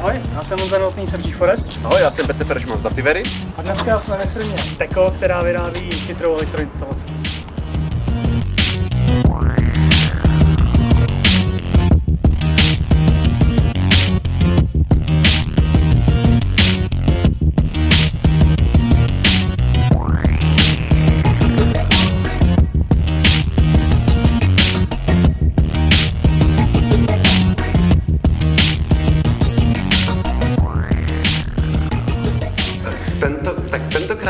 Ahoj, já jsem Honza Novotný, jsem G-Forest. Ahoj, já jsem Petr Peršman z Dativery. A dneska jsme ve firmě Teko, která vyrábí chytrou elektroinstalaci.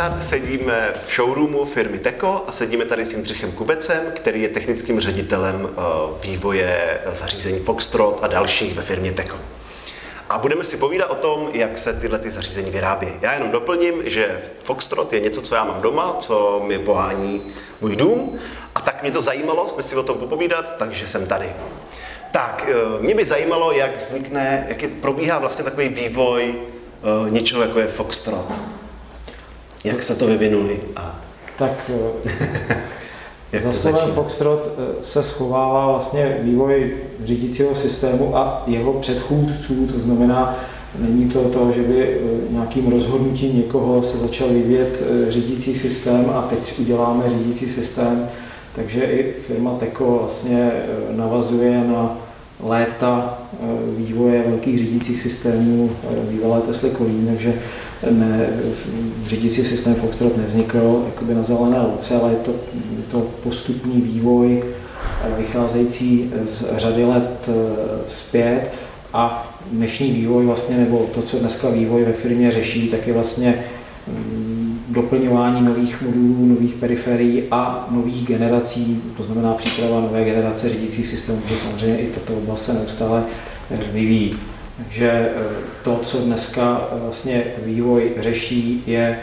Tentokrát sedíme v showroomu firmy Teko a sedíme tady s Jindřichem Kubecem, který je technickým ředitelem eh, vývoje zařízení Foxtrot a dalších ve firmě Teko. A budeme si povídat o tom, jak se tyhle ty zařízení vyrábí. Já jenom doplním, že Foxtrot je něco, co já mám doma, co mi pohání můj dům. A tak mě to zajímalo, jsme si o tom popovídat, takže jsem tady. Tak, eh, mě by zajímalo, jak vznikne, jak je, probíhá vlastně takový vývoj eh, něčeho, jako je Foxtrot. Jak se to vyvinuli? A Tak jak za slovem? Foxtrot eh, se schovává vlastně vývoj řídícího systému a jeho předchůdců, to znamená, není to to, že by eh, nějakým rozhodnutím někoho se začal vyvíjet eh, řídící systém a teď uděláme řídící systém, takže i firma Teko vlastně eh, navazuje na léta eh, vývoje velkých řídících systémů eh, bývalé Tesla Kolín, takže ne, řídící systém Foxtrot nevznikl jakoby na zelené louce, ale je to, je to postupný vývoj eh, vycházející z řady let eh, zpět. A dnešní vývoj vlastně, nebo to, co dneska vývoj ve firmě řeší, tak je vlastně mm, doplňování nových modulů, nových periferií a nových generací, to znamená příprava nové generace řídících systémů, protože samozřejmě i tato oblast se neustále eh, vyvíjí. Takže eh, to, co dneska eh, vlastně vývoj řeší, je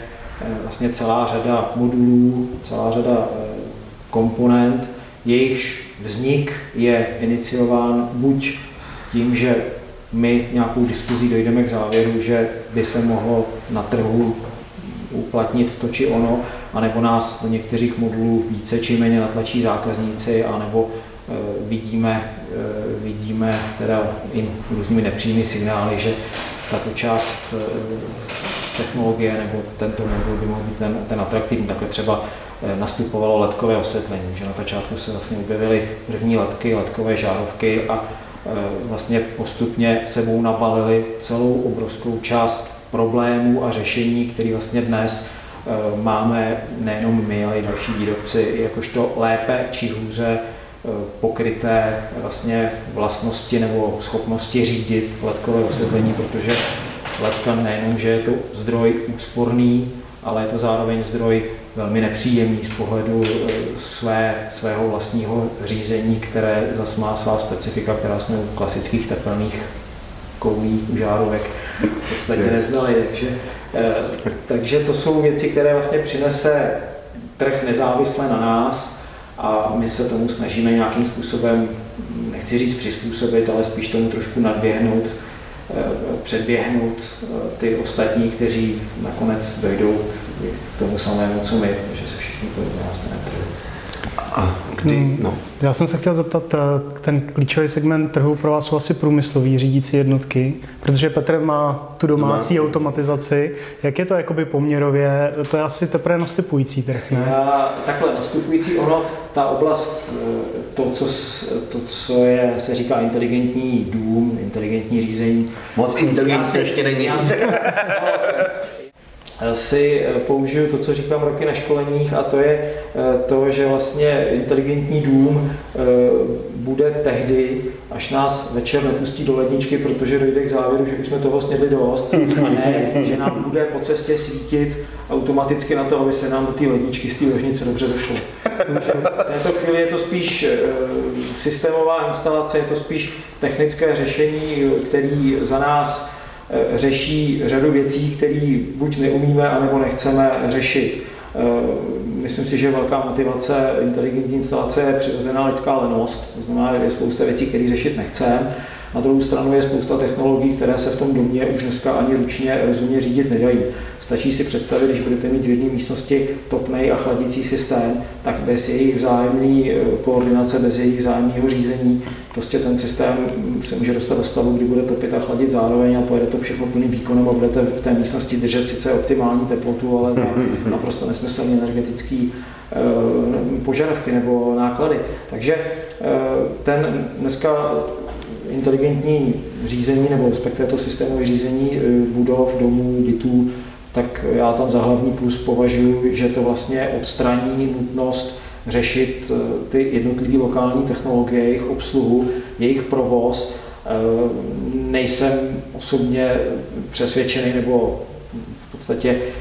vlastně celá řada modulů, celá řada komponent, jejichž vznik je iniciován buď tím, že my nějakou diskuzí dojdeme k závěru, že by se mohlo na trhu uplatnit to či ono, anebo nás do některých modulů více či méně natlačí zákazníci, anebo eh, vidíme, eh, vidíme teda i různými nepřímými signály, že tato část eh, technologie nebo tento modul by mohl být ten, ten atraktivní. Takhle třeba nastupovalo letkové osvětlení, že na začátku se vlastně objevily první letky, letkové žárovky a vlastně postupně sebou nabalili celou obrovskou část problémů a řešení, které vlastně dnes eh, máme nejenom my, ale i další výrobci, jakožto lépe či hůře eh, pokryté vlastně vlastnosti nebo schopnosti řídit letkové osvětlení, protože letka nejenom, že je to zdroj úsporný, ale je to zároveň zdroj velmi nepříjemný z pohledu eh, své, svého vlastního řízení, které zase má svá specifika, která jsme u klasických tepelných koulí, u žárovek v podstatě neznali. Takže, eh, takže to jsou věci, které vlastně přinese trh nezávisle na nás a my se tomu snažíme nějakým způsobem, nechci říct přizpůsobit, ale spíš tomu trošku nadběhnout, eh, předběhnout eh, ty ostatní, kteří nakonec dojdou k tomu samému, co my, že se všichni podobně na trhu. A kdy? Hmm. No. Já jsem se chtěl zeptat, eh, ten klíčový segment trhu pro vás jsou asi průmyslový řídící jednotky, protože Petr má tu domácí, Domácí. automatizaci. Jak je to jakoby poměrově? To je asi teprve nastupující trh, ne? Já, takhle nastupující ono, ta oblast, eh, to, co, to, co je, se říká inteligentní dům, inteligentní řízení, Moc inteligentní ještě není. Já si, eh, použiju to, co říkám roky na školeních a to je eh, to, že vlastně inteligentní dům eh, bude tehdy, až nás večer nepustí do ledničky, protože dojde k závěru, že už jsme toho snědli dost a ne, že nám bude po cestě svítit automaticky na to, aby se nám do té ledničky z té ložnice dobře došlo. V této chvíli je to spíš systémová instalace, je to spíš technické řešení, který za nás řeší řadu věcí, které buď neumíme, anebo nechceme řešit. Eh, Myslím si, že velká motivace inteligentní instalace je přirozená lidská lenost, to znamená, že je spousta věcí, které řešit nechceme Na druhou stranu je spousta technologií, které se v tom domě už dneska ani ručně rozumně řídit nedají. Stačí si představit, když budete mít v jedné místnosti topnej a chladící systém, tak bez jejich vzájemné eh, koordinace, bez jejich vzájemného řízení, prostě ten systém se může dostat do stavu, kdy bude topit a chladit zároveň a pojede to všechno plným výkonem a budete v té místnosti držet sice optimální teplotu, ale za naprosto nesmyslný energetický eh, požadavky nebo náklady. Takže eh, ten dneska inteligentní řízení nebo respektive to systémové řízení budov, domů, bytů tak já tam za hlavní plus považuji, že to vlastně odstraní nutnost řešit eh, ty jednotlivé lokální technologie, jejich obsluhu, jejich provoz. Eh, nejsem osobně přesvědčený, nebo v podstatě eh,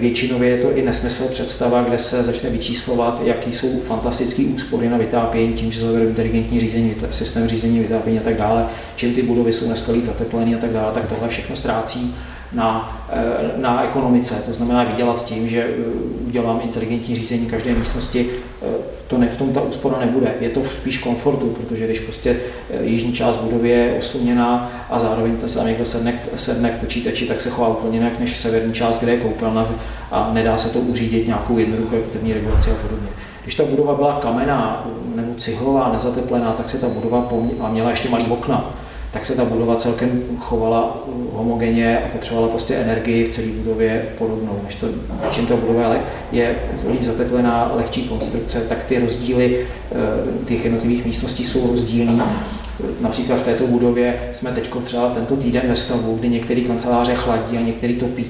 většinově je to i nesmysl představa, kde se začne vyčíslovat, jaký jsou fantastické úspory na vytápění, tím, že zavedou inteligentní řízení, systém řízení vytápění a tak dále, čím ty budovy jsou dneska líp zateplené a tak dále, tak tohle všechno ztrácí na, eh, na ekonomice. To znamená vydělat tím, že eh, udělám inteligentní řízení každé místnosti, eh, to ne, v tom ta úspora nebude. Je to spíš komfortu, protože když prostě jižní část budovy je osluněná a zároveň se tam někdo sedne, sedne k počítači, tak se chová úplně jinak než severní část, kde je koupelna a nedá se to uřídit nějakou jednoduchou efektivní regulaci a podobně. Když ta budova byla kamená nebo cihlová, nezateplená, tak se ta budova a měla ještě malý okna tak se ta budova celkem chovala homogenně a potřebovala prostě energii v celé budově podobnou. Než to, čím ta budova je líp zateplená, lehčí konstrukce, tak ty rozdíly eh, těch jednotlivých místností jsou rozdílný. Například v této budově jsme teď třeba tento týden ve stavu, kdy některé kanceláře chladí a některý topí.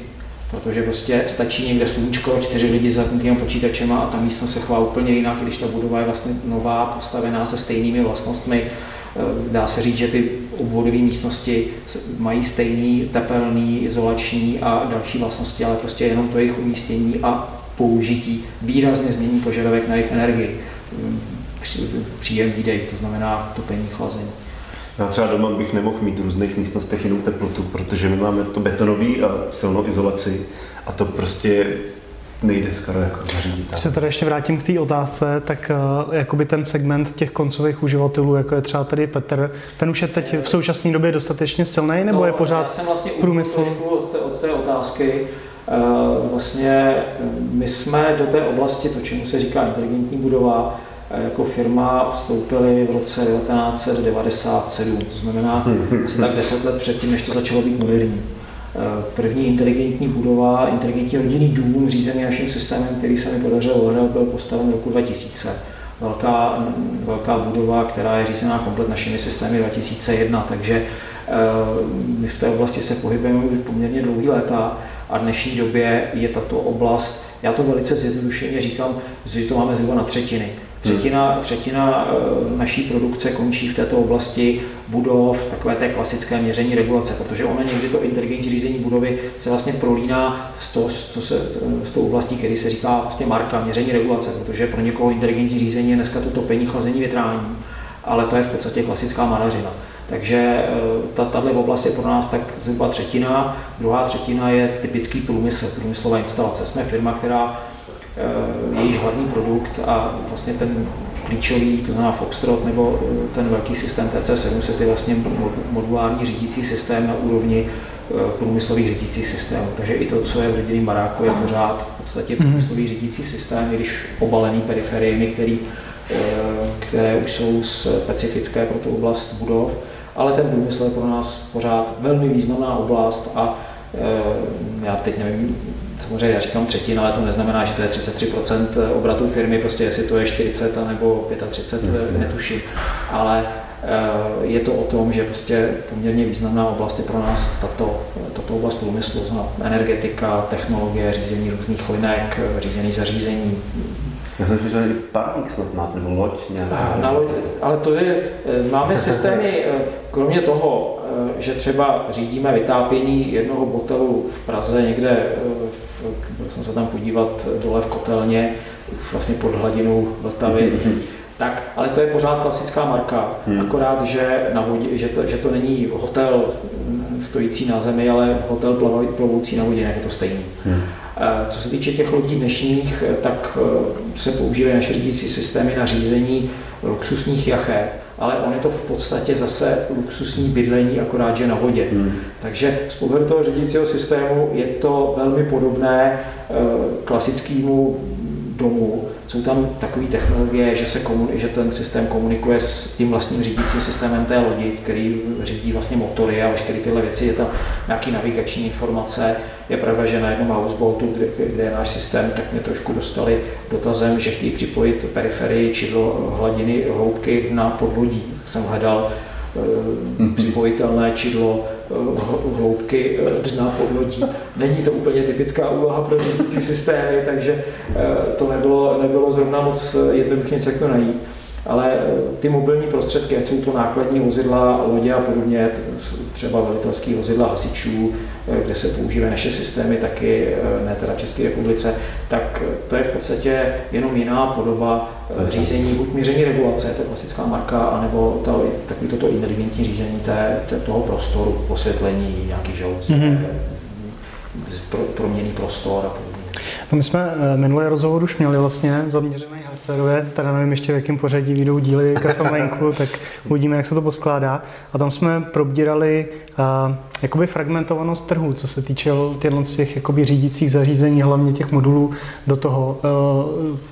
Protože prostě stačí někde sluníčko, čtyři lidi za tím počítačem a ta místnost se chová úplně jinak, když ta budova je vlastně nová, postavená se stejnými vlastnostmi, Eh, dá se říct, že ty obvodové místnosti mají stejný tepelný, izolační a další vlastnosti, ale prostě jenom to jejich umístění a použití výrazně změní požadavek na jejich energii. Příjem, výdej, to znamená topení, chlazení. Já třeba doma bych nemohl mít v různých místnostech jinou teplotu, protože my máme to betonový a silnou izolaci a to prostě nejde skoro jako zařídit. Když se tady ještě vrátím k té otázce, tak uh, jakoby ten segment těch koncových uživatelů, jako je třeba tady Petr, ten už je teď v současné době dostatečně silný, nebo no, je pořád já jsem vlastně průmysl? od té, od té otázky. Uh, vlastně my jsme do té oblasti, to čemu se říká inteligentní budova, jako firma vstoupili v roce 1997, to znamená asi tak 10 let předtím, než to začalo být moderní. Eh, první inteligentní budova, inteligentní rodinný dům řízený naším systémem, který se mi podařilo odhadat, byl postaven v roku 2000. Velká, velká budova, která je řízená komplet našimi systémy 2001, takže eh, my v té oblasti se pohybujeme už poměrně dlouhý léta a v dnešní době je tato oblast, já to velice zjednodušeně říkám, že to máme zhruba na třetiny. Třetina, třetina eh, naší produkce končí v této oblasti budov, takové té klasické měření regulace, protože ono někdy to inteligentní řízení budovy se vlastně prolíná s, to, co se, s tou oblastí, který se říká vlastně marka měření regulace, protože pro někoho inteligentní řízení je dneska to topení, chlazení, větrání, ale to je v podstatě klasická manažina. Takže eh, ta, tato oblast je pro nás tak zhruba třetina, druhá třetina je typický průmysl, průmyslová instalace. Jsme firma, která Eh, jejíž hlavní produkt a vlastně ten klíčový, to znamená Foxtrot nebo eh, ten velký systém TC700 je vlastně modulární řídící systém na úrovni eh, průmyslových řídících systémů. Takže i to, co je v rodinném baráku, je pořád v podstatě mhm. průmyslový řídící systém, i když obalený periferiemi, který, které už jsou specifické pro tu oblast budov. Ale ten průmysl je pro nás pořád velmi významná oblast a já teď nevím, samozřejmě já říkám třetina, ale to neznamená, že to je 33% obratů firmy, prostě jestli to je 40 nebo 35, Jasně. netuším. Ale eh, je to o tom, že prostě poměrně významná oblast je pro nás tato, tato oblast průmyslu, energetika, technologie, řízení různých linek, řízení zařízení, já jsem slyšel, že parník snad máte, nebo loď nějaká. Na loď, ale to je, eh, máme systémy, eh, kromě toho, že třeba řídíme vytápění jednoho botelu v Praze někde v byl jsem se tam podívat dole v kotelně, už vlastně pod hladinou Vltavy. Tak, ale to je pořád klasická marka, hmm. akorát, že, na vodě, že, to, že to není hotel stojící na zemi, ale hotel plovoucí na vodě, je to stejný. Hmm. Eh, co se týče těch lodí dnešních, tak eh, se používají naše řídící systémy na řízení luxusních jachet ale on je to v podstatě zase luxusní bydlení, akorát že na vodě. Hmm. Takže z pohledu toho řídícího systému je to velmi podobné eh, klasickému domu. Jsou tam takové technologie, že, se komun, že ten systém komunikuje s tím vlastním řídícím systémem té lodi, který řídí vlastně motory a veškeré tyhle věci. Je tam nějaký navigační informace. Je pravda, že na jednom houseboatu, kde, kde je náš systém, tak mě trošku dostali dotazem, že chtějí připojit periferii čidlo hladiny hloubky na podlodí. Jsem hledal mm-hmm. připojitelné čidlo hloubky eh, dna podlodí. Není to úplně typická úloha pro řídící systémy, takže eh, to nebylo, nebylo zrovna moc jednoduché něco jak to najít. Ale eh, ty mobilní prostředky, ať jsou to nákladní vozidla, lodě a podobně, třeba velitelský vozidla hasičů, kde se používají naše systémy, taky ne teda v České republice, tak to je v podstatě jenom jiná podoba řízení, buď míření regulace, to je klasická marka, anebo to, takový toto inteligentní řízení té, té, toho prostoru, osvětlení nějakých žaluz, mm-hmm. pro, proměný prostor a podobně. No my jsme eh, minulý rozhovor už měli vlastně zaměřený hardwareově, teda nevím ještě v jakém pořadí vyjdou díly Grafominku, tak uvidíme, jak se to poskládá. A tam jsme probírali uh, jakoby fragmentovanost trhu, co se týče těchto těch jakoby řídících zařízení, hlavně těch modulů do toho.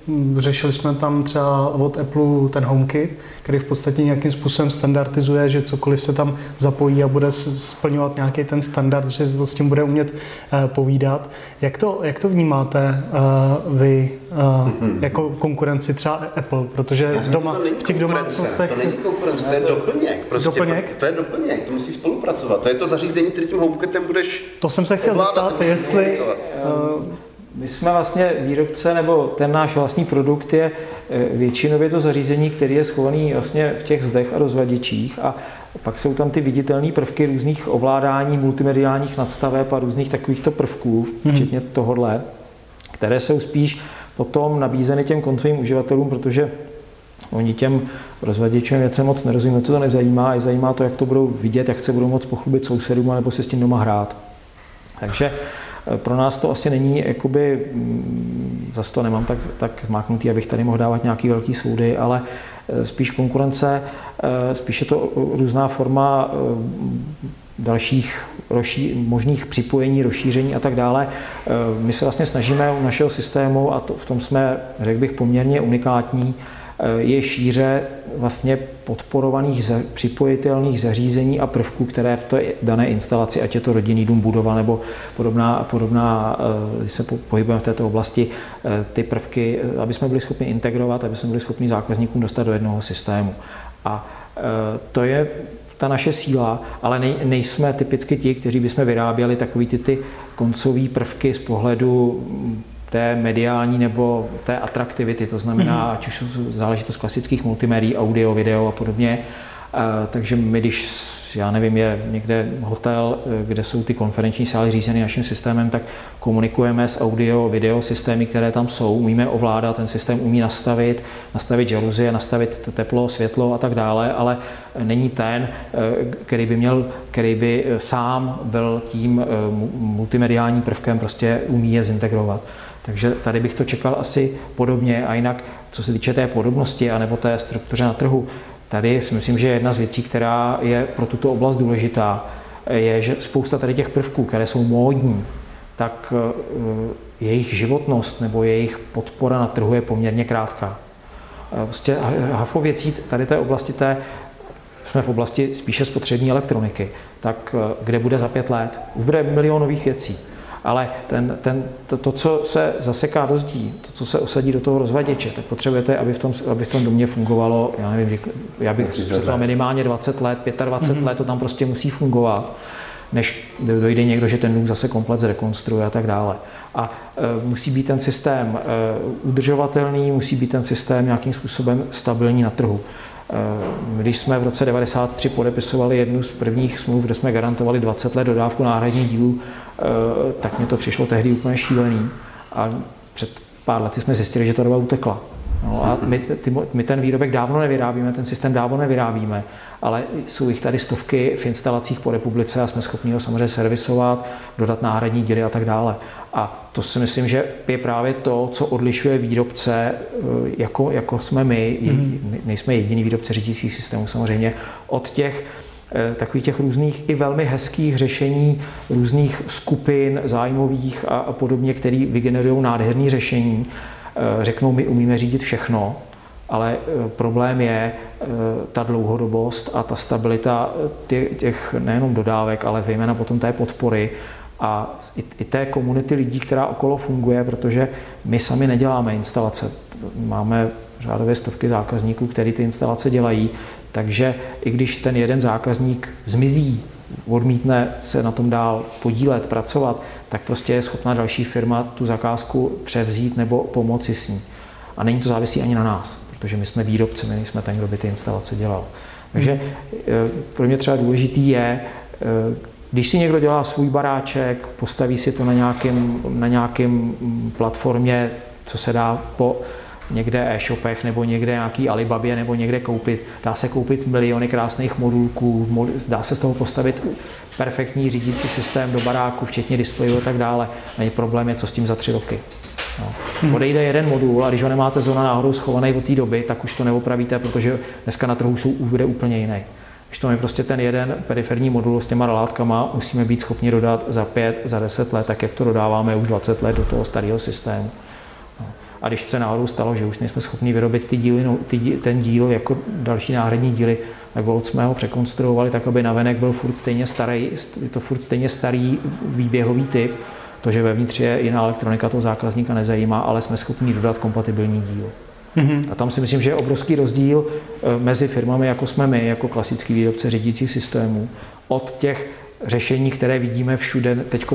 Uh, řešili jsme tam třeba od Apple ten HomeKit, který v podstatě nějakým způsobem standardizuje, že cokoliv se tam zapojí a bude splňovat nějaký ten standard, že se to s tím bude umět uh, povídat. Jak to, jak to vnímáte uh, vy jako konkurenci třeba Apple, protože doma v těch domácnostech... To není konkurence, to je doplněk. Prostě doplněk? To je doplněk, to musí spolupracovat. To je to zařízení, který tím HomeKitem budeš To jsem se chtěl zeptat, jestli... Uh, my jsme vlastně výrobce, nebo ten náš vlastní produkt je eh, většinově to zařízení, který je schovaný vlastně v těch zdech a rozvadičích a pak jsou tam ty viditelné prvky různých ovládání, multimediálních nadstaveb a různých takovýchto prvků, hmm. včetně tohohle, které jsou spíš potom nabízeny těm koncovým uživatelům, protože oni těm rozvaděčům věcem moc nerozumí, co to nezajímá, je zajímá to, jak to budou vidět, jak se budou moc pochlubit sousedům, nebo se s tím doma hrát. Takže pro nás to asi není, jakoby, mm, zase to nemám tak, tak máknutý, abych tady mohl dávat nějaký velký soudy, ale e, spíš konkurence, e, spíš je to různá forma dalších rozší, možných připojení, rozšíření a tak dále. My se vlastně snažíme u našeho systému, a to, v tom jsme, řekl bych, poměrně unikátní, Eh, je šíře vlastně podporovaných připojitelných zařízení a prvků, které v té dané instalaci, ať je to rodinný dům, budova nebo podobná, podobná eh, když se pohybujeme v této oblasti, eh, ty prvky, aby jsme byli schopni integrovat, aby jsme byli schopni zákazníkům dostat do jednoho systému. A to je ta naše síla, ale nej, nejsme typicky ti, kteří bychom vyráběli takový ty, ty koncové prvky z pohledu té mediální nebo té atraktivity, to znamená, mm-hmm. ať už záležitost klasických multimédií, audio, video a podobně. Takže my, když já nevím, je někde hotel, kde jsou ty konferenční sály řízeny naším systémem, tak komunikujeme s audio, video systémy, které tam jsou, umíme ovládat, ten systém umí nastavit, nastavit žaluzie, nastavit teplo, světlo a tak dále, ale není ten, který by měl, který by sám byl tím eh, multimediálním prvkem, prostě umí je zintegrovat. Takže tady bych to čekal asi podobně a jinak, co se týče té podobnosti anebo té struktuře na trhu, tady si myslím, že jedna z věcí, která je pro tuto oblast důležitá, je, že spousta tady těch prvků, které jsou módní, tak eh, jejich životnost nebo jejich podpora na trhu je poměrně krátká. Prostě hafo věcí tady té oblasti té, jsme v oblasti spíše spotřební elektroniky, tak eh, kde bude za pět let? Už bude milionových věcí ale ten, ten, to, to, co se zaseká do zdí, to, co se osadí do toho rozvaděče, tak potřebujete, aby v tom, aby v tom domě fungovalo, já nevím, já bych řekl minimálně 20 let, 25 mm-hmm. let, to tam prostě musí fungovat, než dojde někdo, že ten dům zase komplet zrekonstruuje a tak dále. A e, musí být ten systém e, udržovatelný, musí být ten systém nějakým způsobem stabilní na trhu. E, když jsme v roce 1993 podepisovali jednu z prvních smluv, kde jsme garantovali 20 let dodávku náhradních dílů Eh, tak mi to přišlo tehdy úplně šílený. A před pár lety jsme zjistili, že ta doba utekla. No a my, ty, my ten výrobek dávno nevyrábíme, ten systém dávno nevyrábíme, ale jsou jich tady stovky v instalacích po republice a jsme schopni ho samozřejmě servisovat, dodat náhradní díly a tak dále. A to si myslím, že je právě to, co odlišuje výrobce, eh, jako, jako jsme my, mm. nejsme jediný výrobce řídících systémů samozřejmě, od těch eh, takových těch různých i velmi hezkých řešení různých skupin zájmových a, a podobně, který vygenerují nádherné řešení. Eh, řeknou, my umíme řídit všechno, ale problém je ta dlouhodobost a ta stabilita těch nejenom dodávek, ale zejména potom té podpory a i té komunity lidí, která okolo funguje, protože my sami neděláme instalace. Máme řádově stovky zákazníků, který ty instalace dělají, takže i když ten jeden zákazník zmizí, odmítne se na tom dál podílet, pracovat, tak prostě je schopná další firma tu zakázku převzít nebo pomoci s ní. A není to závisí ani na nás, protože my jsme výrobci, my nejsme ten, kdo by ty instalace dělal. Takže eh, pro mě třeba důležitý je, eh, když si někdo dělá svůj baráček, postaví si to na nějakém, na nějakém platformě, co se dá po někde e-shopech nebo někde nějaký Alibabě nebo někde koupit. Dá se koupit miliony krásných modulků, dá se z toho postavit perfektní řídící systém do baráku, včetně displejů a tak dále. Není problém je, co s tím za tři roky. No. Hmm. Odejde jeden modul a když ho nemáte zóna náhodou schovaný od té doby, tak už to neopravíte, protože dneska na trhu jsou bude úplně jiný. Když to je prostě ten jeden periferní modul s těma relátkama, musíme být schopni dodat za 5, za 10 let, tak jak to dodáváme už 20 let do toho starého systému. A když se náhodou stalo, že už nejsme schopni vyrobit ty díly, no, ty, ten díl jako další náhradní díly, tak Volt jsme ho překonstruovali tak, aby navenek byl furt stejně starý, je to furt stejně starý výběhový typ, to, že vevnitř je jiná elektronika, toho zákazníka nezajímá, ale jsme schopni dodat kompatibilní díl. Mm-hmm. A tam si myslím, že je obrovský rozdíl eh, mezi firmami, jako jsme my, jako klasický výrobce řídících systémů, od těch řešení, které vidíme všude, teď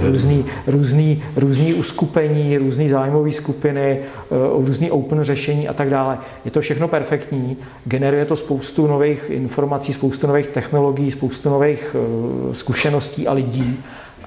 různý, různý, různý uskupení, různý zájmové skupiny, eh, různý open řešení a tak dále. Je to všechno perfektní, generuje to spoustu nových informací, spoustu nových technologií, spoustu nových eh, zkušeností a lidí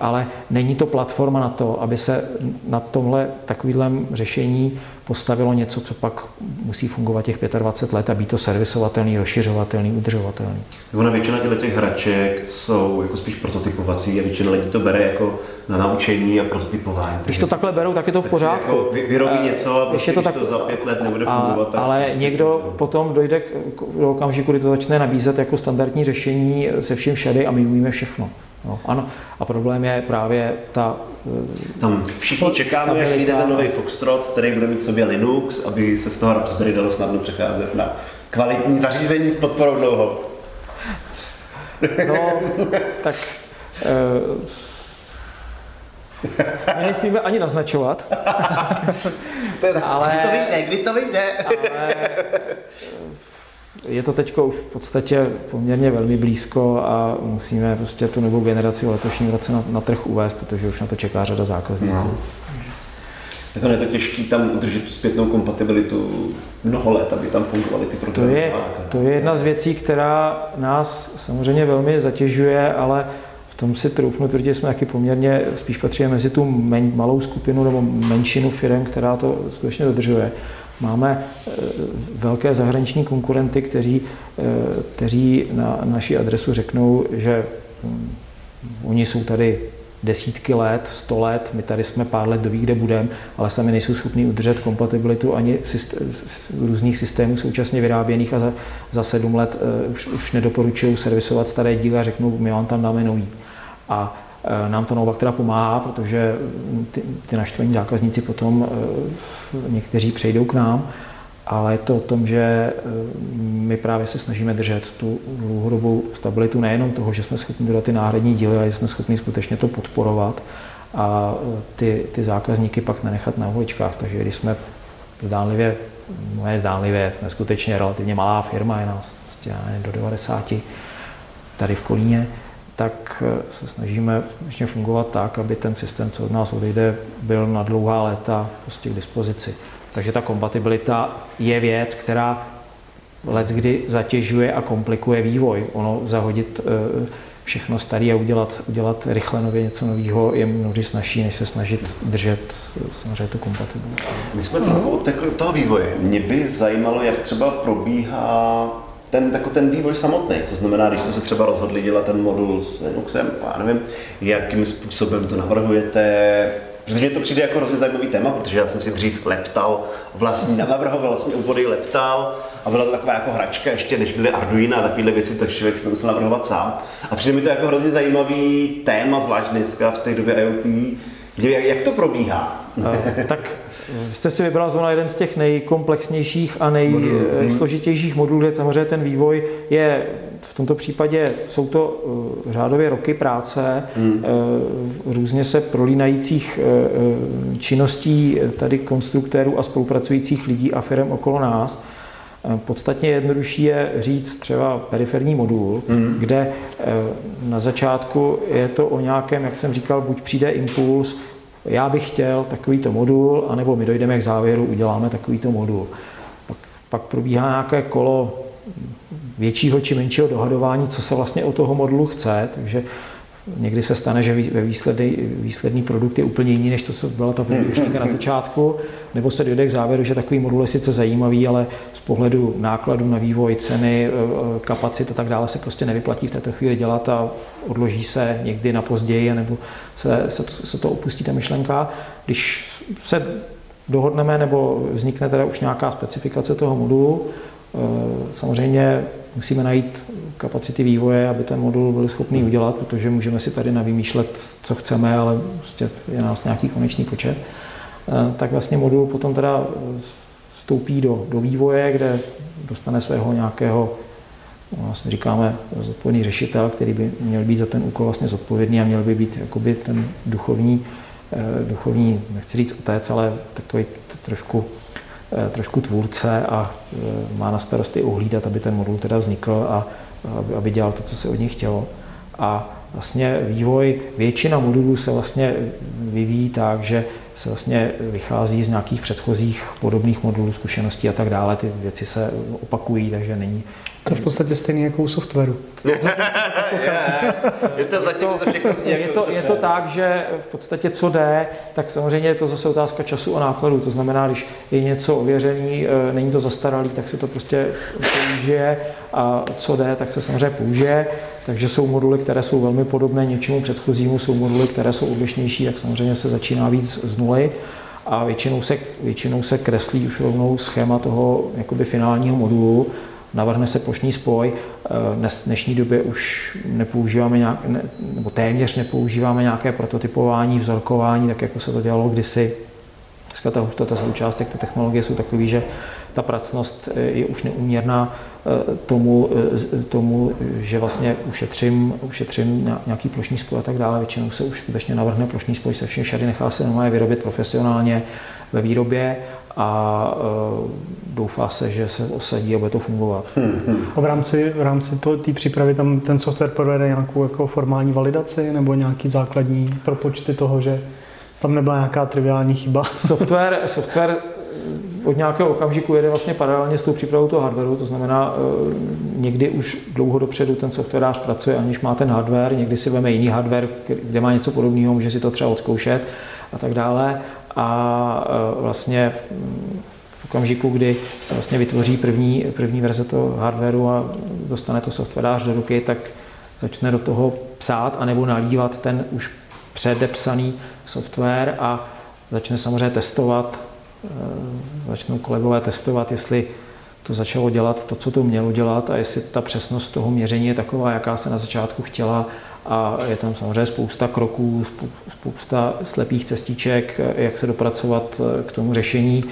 ale není to platforma na to, aby se na tomhle takovýhle řešení postavilo něco, co pak musí fungovat těch 25 let a být to servisovatelný, rozšiřovatelný, udržovatelný. Ona většina těch hraček jsou jako spíš prototypovací a většina lidí to bere jako na naučení a prototypování. Když to takhle berou, tak je to v pořádku. Jako vyrobí eh, něco a prostě, to, tak, to za pět let nebude fungovat. A, tak ale prostě někdo potom dojde k, k okamžiku, kdy to začne nabízet jako standardní řešení se vším všady a my umíme všechno. No, ano. A problém je právě ta... Tam všichni čekáme, až vyjde ten nový Foxtrot, který bude mít v sobě Linux, aby se z toho Raspberry dalo snadno přecházet na kvalitní zařízení s podporou dlouho. No, tak uh, my nesmíme ani naznačovat. to je tak, ale, kdy to vyjde, kdy to vyjde. ale je to teď v podstatě poměrně velmi blízko a musíme prostě tu novou generaci v letošním roce na, na trh uvést, protože už na to čeká řada zákazníků. No. Tak je to těžké tam udržet tu zpětnou kompatibilitu mnoho let, aby tam fungovaly ty programy. To je, to je jedna z věcí, která nás samozřejmě velmi zatěžuje, ale v tom si troufnu tvrdit, jsme taky poměrně spíš patříme mezi tu men, malou skupinu nebo menšinu firm, která to skutečně dodržuje. Máme eh, velké zahraniční konkurenty, kteří, eh, kteří na naši adresu řeknou, že hm, oni jsou tady desítky let, sto let, my tady jsme pár let doví, kde budeme, ale sami nejsou schopni udržet kompatibilitu ani systém, různých systémů současně vyráběných a za, za sedm let uh, už, už nedoporučují servisovat staré díly a řeknou, my vám tam dáme nový. A Eh, nám to naopak teda pomáhá, protože ty, ty naštvaní zákazníci potom eh, někteří přejdou k nám, ale je to o tom, že eh, my právě se snažíme držet tu dlouhodobou stabilitu nejenom toho, že jsme schopni dodat ty náhradní díly, ale jsme schopni skutečně to podporovat a ty, ty zákazníky pak nenechat na holičkách. Takže když jsme zdánlivě, ne zdánlivě, jsme skutečně relativně malá firma, je nás prostě do 90 tady v Kolíně, tak eh, se snažíme skutečně fungovat tak, aby ten systém, co od nás odejde, byl na dlouhá léta prostě k dispozici. Takže ta kompatibilita je věc, která let kdy zatěžuje a komplikuje vývoj. Ono zahodit, eh, všechno starý a udělat, udělat rychle nově něco nového je mnohdy snažší, než se snažit držet samozřejmě tu kompatibilitu. My jsme trochu od toho vývoje. Mě by zajímalo, jak třeba probíhá ten, jako ten vývoj samotný. To znamená, když jste se třeba rozhodli dělat ten modul s Linuxem, já nevím, jakým způsobem to navrhujete, Protože mně to přijde jako hrozně zajímavý téma, protože já jsem si dřív leptal vlastní, navrhoval vlastně úvody leptal a byla to taková jako hračka, ještě než byly Arduino a takovéhle věci, tak člověk si to musel navrhovat sám. A přijde mi to jako hrozně zajímavý téma, zvlášť dneska v té době IoT, jak, jak to probíhá? tak jste si vybral zrovna jeden z těch nejkomplexnějších a nejsložitějších modulů, kde samozřejmě ten vývoj je v tomto případě jsou to eh, řádově roky práce, hmm. Eh, různě se prolínajících eh, činností tady konstruktérů a spolupracujících lidí a firm okolo nás. Podstatně jednodušší je říct třeba periferní modul, hmm. kde na začátku je to o nějakém, jak jsem říkal, buď přijde impuls, já bych chtěl takovýto modul, anebo my dojdeme k závěru, uděláme takovýto modul. Pak, pak probíhá nějaké kolo většího či menšího dohadování, co se vlastně o toho modulu chce, takže někdy se stane, že ve výsledný, výsledný produkt je úplně jiný, než to, co byla ta myšlenka na začátku, nebo se dojde k závěru, že takový modul je sice zajímavý, ale pohledu nákladů na vývoj, ceny, e, e, kapacit a tak dále se prostě nevyplatí v této chvíli dělat a odloží se někdy na později, nebo se, se, to, se to opustí ta myšlenka. Když se dohodneme nebo vznikne teda už nějaká specifikace toho modulu, e, samozřejmě musíme najít kapacity vývoje, aby ten modul byl schopný udělat, protože můžeme si tady navymýšlet, co chceme, ale prostě je nás nějaký konečný počet. Eh, tak vlastně modul potom teda vstoupí do, do vývoje, kde dostane svého nějakého, vlastně říkáme, zodpovědný řešitel, který by měl být za ten úkol vlastně zodpovědný a měl by být jakoby ten duchovní, eh, duchovní, nechci říct otec, ale takový trošku Eh, trošku tvůrce a eh, má na starosti uhlídat, aby ten modul teda vznikl a aby dělal to, co se od něj chtělo. A vlastně vývoj, většina modulů se vlastně vyvíjí tak, že se vlastně vychází z nějakých předchozích podobných modulů, zkušeností a tak dále. Ty věci se opakují, takže není to je v podstatě stejný jako u softwaru. je to zatím to, všechno je to, je to tak, že v podstatě co jde, tak samozřejmě je to zase otázka času a nákladů. To znamená, když je něco ověřený, eh, není to zastaralý, tak se to prostě použije a co jde, tak se samozřejmě použije. Takže jsou moduly, které jsou velmi podobné něčemu předchozímu, jsou moduly, které jsou odlišnější, tak samozřejmě se začíná víc z nuly a většinou se, většinou se kreslí už rovnou schéma toho jakoby finálního modulu navrhne se plošný spoj. Eh, dnes, dnešní době už nepoužíváme nějak, ne, nebo téměř nepoužíváme nějaké prototypování, vzorkování, tak jako se to dělalo kdysi. Dneska ta hustota součástek té technologie jsou takové, že ta pracnost eh, je už neuměrná tomu, tomu, že vlastně ušetřím, ušetřím nějaký plošný spoj a tak dále. Většinou se už skutečně navrhne plošný spoj se všem všady, nechá se normálně vyrobit profesionálně ve výrobě a e, doufá se, že se osadí a bude to fungovat. Hmm, hmm. A v rámci, v rámci té přípravy tam ten software provede nějakou jako formální validaci nebo nějaký základní propočty toho, že tam nebyla nějaká triviální chyba? Software, software od nějakého okamžiku jede vlastně paralelně s tou přípravou toho hardwareu, to znamená, e, někdy už dlouho dopředu ten softwarář pracuje, aniž má ten hardware, někdy si veme jiný hardware, kde má něco podobného, může si to třeba odzkoušet a tak dále. A e, vlastně v okamžiku, kdy se vlastně vytvoří první, první verze toho hardwareu a dostane to softwarář do ruky, tak začne do toho psát anebo nalívat ten už předepsaný software a začne samozřejmě testovat, začnou kolegové testovat, jestli to začalo dělat to, co to mělo dělat a jestli ta přesnost toho měření je taková, jaká se na začátku chtěla a je tam samozřejmě spousta kroků, spousta slepých cestiček, jak se dopracovat eh, k tomu řešení.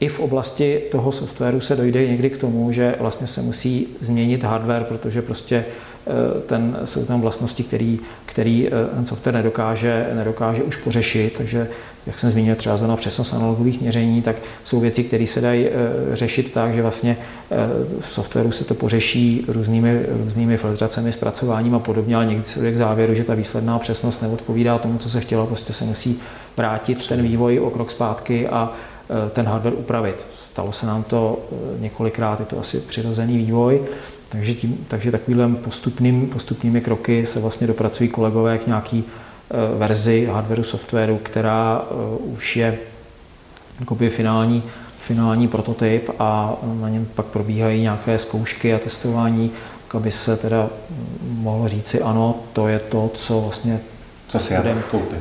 I v oblasti toho softwaru se dojde někdy k tomu, že vlastně se musí změnit hardware, protože prostě eh, ten, jsou tam vlastnosti, který, který eh, ten software nedokáže, nedokáže už pořešit, takže jak jsem zmínil třeba zóna přesnost analogových měření, tak jsou věci, které se dají eh, řešit tak, že vlastně v softwaru se to pořeší různými, různými filtracemi, zpracováním a podobně, ale někdy se k závěru, že ta výsledná přesnost neodpovídá tomu, co se chtělo, prostě se musí vrátit ten vývoj o krok zpátky a ten hardware upravit. Stalo se nám to několikrát, je to asi přirozený vývoj Takže, tím, takže takovým postupným, postupnými kroky se vlastně dopracují kolegové k nějaký verzi hardwareu, softwaru, která už je jakoby finální, finální prototyp a na něm pak probíhají nějaké zkoušky a testování, aby se teda mohlo říci, ano, to je to, co vlastně co si já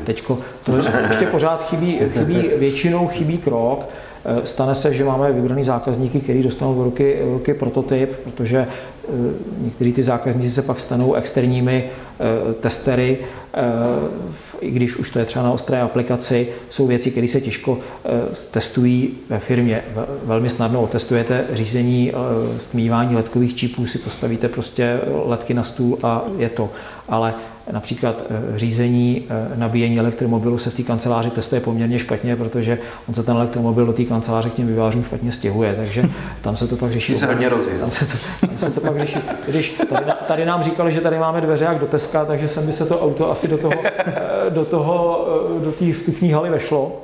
Teďko, to ještě pořád chybí, chybí, většinou chybí krok, Eh, stane se, že máme vybraný zákazníky, který dostanou v ruky, v ruky prototyp, protože eh, někteří ty zákazníci se pak stanou externími eh, testery, i když už to je třeba na ostré aplikaci, jsou věci, které se těžko testují ve firmě. Velmi snadno otestujete řízení stmívání letkových čipů, si postavíte prostě letky na stůl a je to. Ale Například eh, řízení eh, nabíjení elektromobilu se v té kanceláři testuje poměrně špatně, protože on se ten elektromobil do té kanceláře k těm vývářům špatně stěhuje, takže tam se to pak řeší. se hodně tam se, to, tam se to pak řeší. Když tady, tady, nám říkali, že tady máme dveře jak do Teska, takže sem by se to auto asi do toho, eh, do toho, do té vstupní haly vešlo.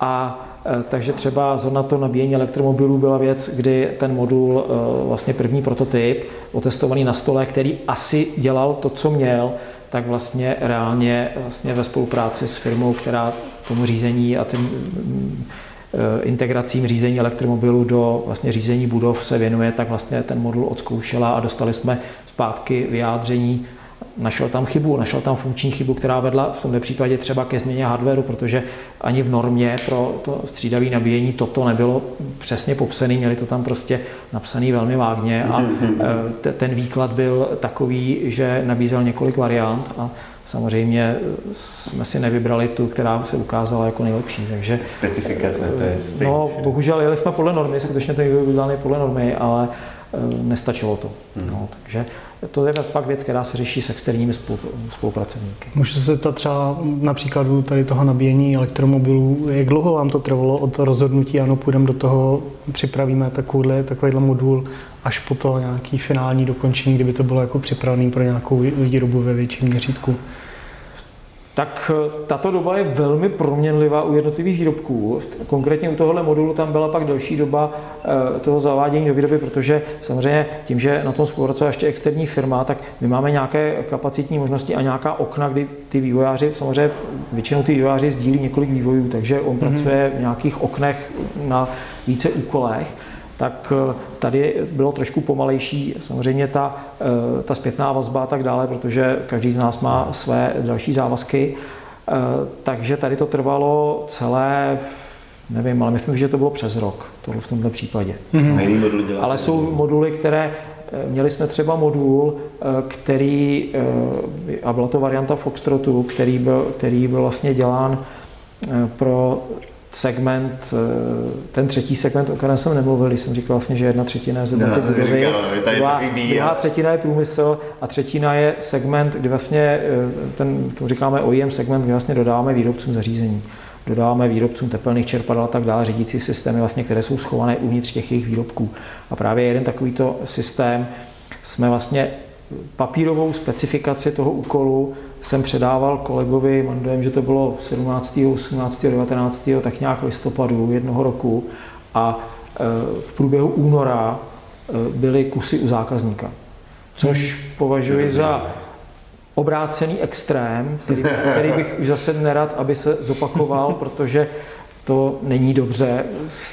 A takže třeba zrovna to nabíjení elektromobilů byla věc, kdy ten modul, vlastně první prototyp, otestovaný na stole, který asi dělal to, co měl, tak vlastně reálně vlastně ve spolupráci s firmou, která tomu řízení a tím eh, integracím řízení elektromobilu do vlastně řízení budov se věnuje, tak vlastně ten modul odzkoušela a dostali jsme zpátky vyjádření našel tam chybu, našel tam funkční chybu, která vedla v tomto případě třeba ke změně hardwareu, protože ani v normě pro to střídavé nabíjení toto nebylo přesně popsané, měli to tam prostě napsané velmi vágně a e, ten výklad byl takový, že nabízel několik variant a samozřejmě jsme si nevybrali tu, která se ukázala jako nejlepší. Takže, Specifikace, to je stejný. No, bohužel jeli jsme podle normy, skutečně to byl podle normy, ale nestačilo to. Hmm. No, takže to je pak věc, která se řeší s externími spolupracovníky. Můžete se to třeba na příkladu tady toho nabíjení elektromobilů, jak dlouho vám to trvalo od rozhodnutí, ano, půjdeme do toho, připravíme takovýhle, takovýhle modul, až po to nějaký finální dokončení, kdyby to bylo jako připravený pro nějakou výrobu ve větším měřítku? Tak eh, tato doba je velmi proměnlivá u jednotlivých výrobků. Konkrétně u tohohle modulu tam byla pak delší doba eh, toho zavádění do výroby, protože samozřejmě tím, že na tom spolupracuje ještě externí firma, tak my máme nějaké kapacitní možnosti a nějaká okna, kdy ty vývojáři, samozřejmě většinou ty vývojáři sdílí několik vývojů, takže on mm-hmm. pracuje v nějakých oknech na více úkolech tak eh, tady bylo trošku pomalejší samozřejmě ta, eh, ta zpětná vazba a tak dále, protože každý z nás má své další závazky. Eh, takže tady to trvalo celé, nevím, ale myslím, že to bylo přes rok, to v tomto případě. Mm-hmm. Ale jsou moduly, které Měli jsme třeba modul, který, a byla to varianta Foxtrotu, který byl, který byl vlastně dělán pro segment, eh, ten třetí segment, o kterém jsem nemluvil, jsem říkal vlastně, že jedna třetina je zhruba no, budovy, druhá, druhá třetina je průmysl a třetina je segment, kdy vlastně eh, ten, to říkáme OEM segment, kdy vlastně dodáváme výrobcům zařízení. Dodáváme výrobcům tepelných čerpadel a tak dále, řídící systémy, vlastně, které jsou schované uvnitř těch jejich výrobků. A právě jeden takovýto systém jsme vlastně papírovou specifikaci toho úkolu jsem předával kolegovi, mám dojem, že to bylo 17., 18., 19., tak nějak listopadu jednoho roku a e, v průběhu února e, byly kusy u zákazníka. Což hmm. považuji za obrácený extrém, který, který bych už zase nerad, aby se zopakoval, protože to není dobře,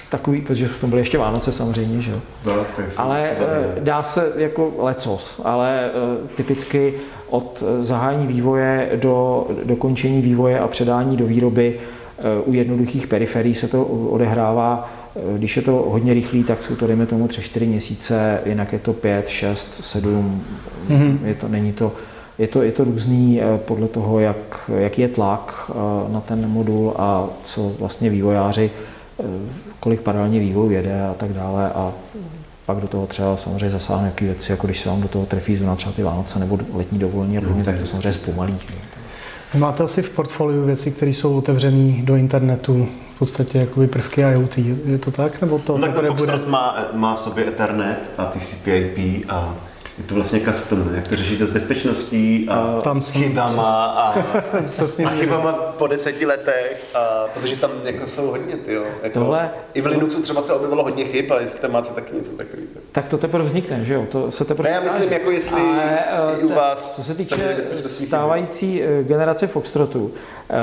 takový, protože v tom byly ještě Vánoce samozřejmě, že no, Ale e, dá se jako lecos, ale typicky od eh, zahájení vývoje do dokončení vývoje a předání do výroby eh, u jednoduchých periferií se to odehrává, eh, když je to hodně rychlý, tak jsou to, dejme tomu, 3-4 měsíce, jinak je to 5, 6, 7, mm-hmm. je to, není to, je to, je to různý podle toho, jak, jaký je tlak na ten modul a co vlastně vývojáři, kolik paralelně vývoj jede a tak dále a pak do toho třeba samozřejmě zasáhne nějaké věci, jako když se vám do toho trefí zóna třeba ty Vánoce nebo letní dovolení a podobně, no, tak to samozřejmě zpomalí. Máte asi v portfoliu věci, které jsou otevřené do internetu, v podstatě jakoby prvky IoT, je to tak? Nebo to no, tak ten bude... má, má v sobě Ethernet a TCP IP a je to vlastně custom, jak to řešíte s bezpečností a tam chybama a, přesně a chybama po deseti letech, a, protože tam jako jsou hodně, ty jo. Jako, Tohle, I v Linuxu třeba se objevilo hodně chyb, a jestli tam máte taky něco takového. Tak to teprve vznikne, že jo? To se teprve ne, já myslím, jako jestli Ale, i u vás... Co se týče stávající chyby. Eh, generace Foxtrotu, eh,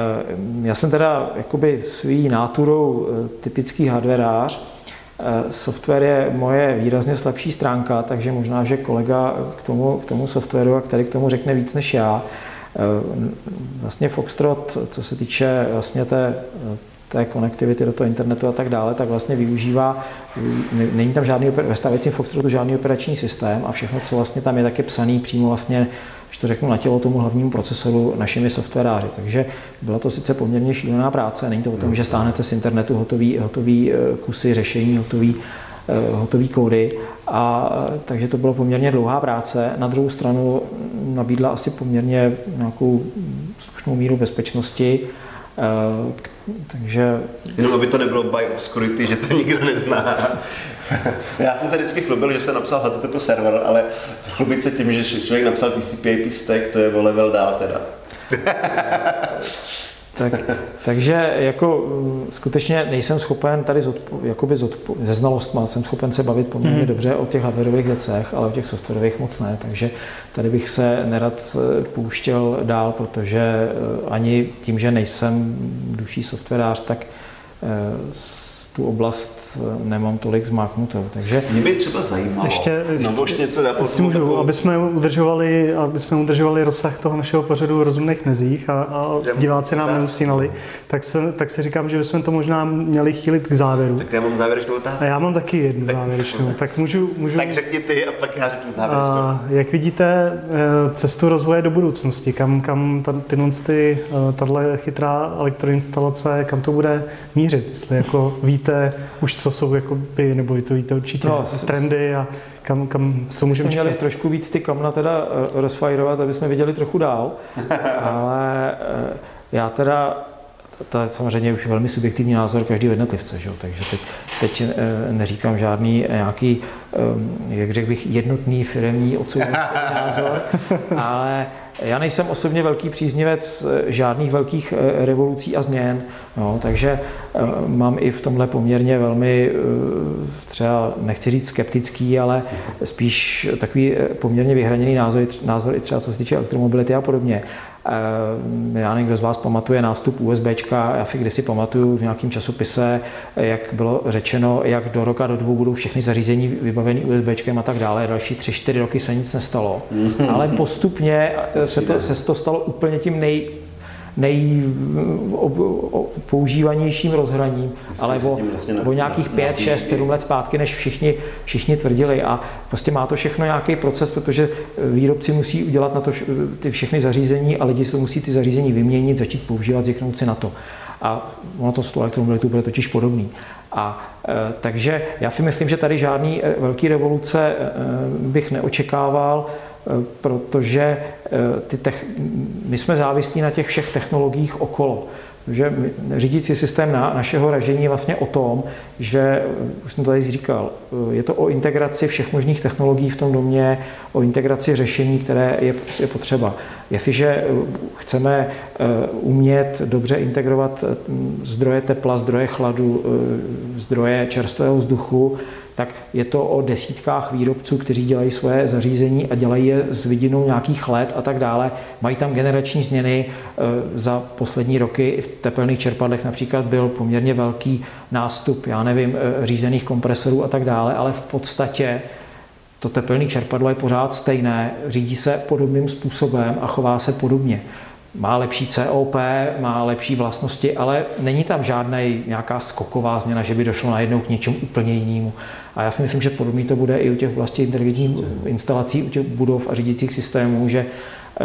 já jsem teda jakoby svý náturou eh, typický hardwareář, Software je moje výrazně slabší stránka, takže možná, že kolega k tomu, k tomu softwaru a který k tomu řekne víc než já. Vlastně Foxtrot, co se týče vlastně té, té konektivity do toho internetu a tak dále, tak vlastně využívá, není tam žádný, ve stávajícím Foxtrotu žádný operační systém a všechno, co vlastně tam je, tak je psaný přímo vlastně to řeknu na tělo tomu hlavnímu procesoru našimi softwaráři. Takže byla to sice poměrně šílená práce, není to o tom, že stáhnete z internetu hotový, hotový eh, kusy řešení, hotový, eh, hotový kódy. A, eh, takže to bylo poměrně dlouhá práce. Na druhou stranu nabídla asi poměrně nějakou slušnou míru bezpečnosti. Takže... Jenom aby to nebylo by obscurity, že to nikdo nezná. Já jsem se vždycky chlubil, že jsem napsal HTTP server, ale chlubit se tím, že člověk napsal TCP/IP stack, to je o level dál teda. tak, takže jako mm, skutečně nejsem schopen tady zodpo, jakoby zodpo, ze znalostma, jsem schopen se bavit poměrně hmm. dobře o těch hardwareových věcech, ale o těch softwarových moc ne, takže tady bych se nerad eh, pouštěl dál, protože eh, ani tím, že nejsem duší softwarář, tak eh, tu oblast eh, nemám tolik zmáknutou. Takže mě by třeba zajímalo, ještě, no, ještě něco dá jestli můžu, aby jsme udržovali, aby jsme udržovali rozsah toho našeho pořadu v rozumných mezích a, a diváci nám neusínali, tak se, tak si říkám, že bychom to možná měli chýlit k závěru. Tak já mám závěrečnou otázku. A já mám taky jednu tak, závěrečnou. Tak můžu, můžu... Tak řekni ty a pak já řeknu závěrečnou. A, jak vidíte eh, cestu rozvoje do budoucnosti, kam, kam tyhle ty, eh, tahle chytrá elektroinstalace, kam to bude mířit? Jestli jako víte už, co jsou jakoby, nebo vy to víte určitě, no, trendy a kam, kam se můžeme měli trošku víc ty kamna teda eh, rozfajrovat, aby jsme viděli trochu dál, ale já teda to je samozřejmě už velmi subjektivní názor každého jednotlivce, že? takže teď, teď eh, neříkám žádný nějaký, eh, jak řekl bych, jednotný firmní odsouzený názor, ale já nejsem osobně velký příznivec eh, žádných velkých revolucí a změn, no, takže mám i v tomhle poměrně velmi, třeba nechci říct skeptický, ale spíš takový poměrně vyhraněný názor, názor i třeba co se týče elektromobility a podobně. Eh, já nevím, kdo z vás pamatuje nástup USBčka, já si kdysi pamatuju v nějakém časopise, jak bylo řečeno, jak do roka, do dvou budou všechny zařízení vybaveny USBčkem a tak dále. Další tři, čtyři roky se nic nestalo. Ale postupně se to, se to stalo úplně tím nej, nejpoužívanějším rozhraním, ale o, vlastně o nějakých 5, 6, 7 let zpátky, než všichni, všichni tvrdili. A prostě má to všechno nějaký proces, protože výrobci musí udělat na to ty všechny zařízení a lidi se musí ty zařízení vyměnit, začít používat, zvyknout si na to. A ono to s tou elektromobilitou bude totiž podobný. A e, takže já si myslím, že tady žádný e, velký revoluce e, bych neočekával. Eh, protože eh, ty tech, my jsme závislí na těch všech technologiích okolo. Že řídící systém na, našeho ražení je vlastně o tom, že, eh, už jsem to tady říkal, je to o integraci všech možných technologií v tom domě, o integraci řešení, které je, je potřeba. Jestliže chceme umět dobře integrovat zdroje tepla, zdroje chladu, zdroje čerstvého vzduchu, tak je to o desítkách výrobců, kteří dělají svoje zařízení a dělají je s vidinou nějakých let a tak dále. Mají tam generační změny. E, za poslední roky v tepelných čerpadlech například byl poměrně velký nástup, já nevím, e, řízených kompresorů a tak dále, ale v podstatě to tepelné čerpadlo je pořád stejné, řídí se podobným způsobem a chová se podobně má lepší COP, má lepší vlastnosti, ale není tam žádná nějaká skoková změna, že by došlo najednou k něčemu úplně jinému. A já si myslím, že podobný to bude i u těch vlastně inteligentních instalací, u těch budov a řídících systémů, že eh,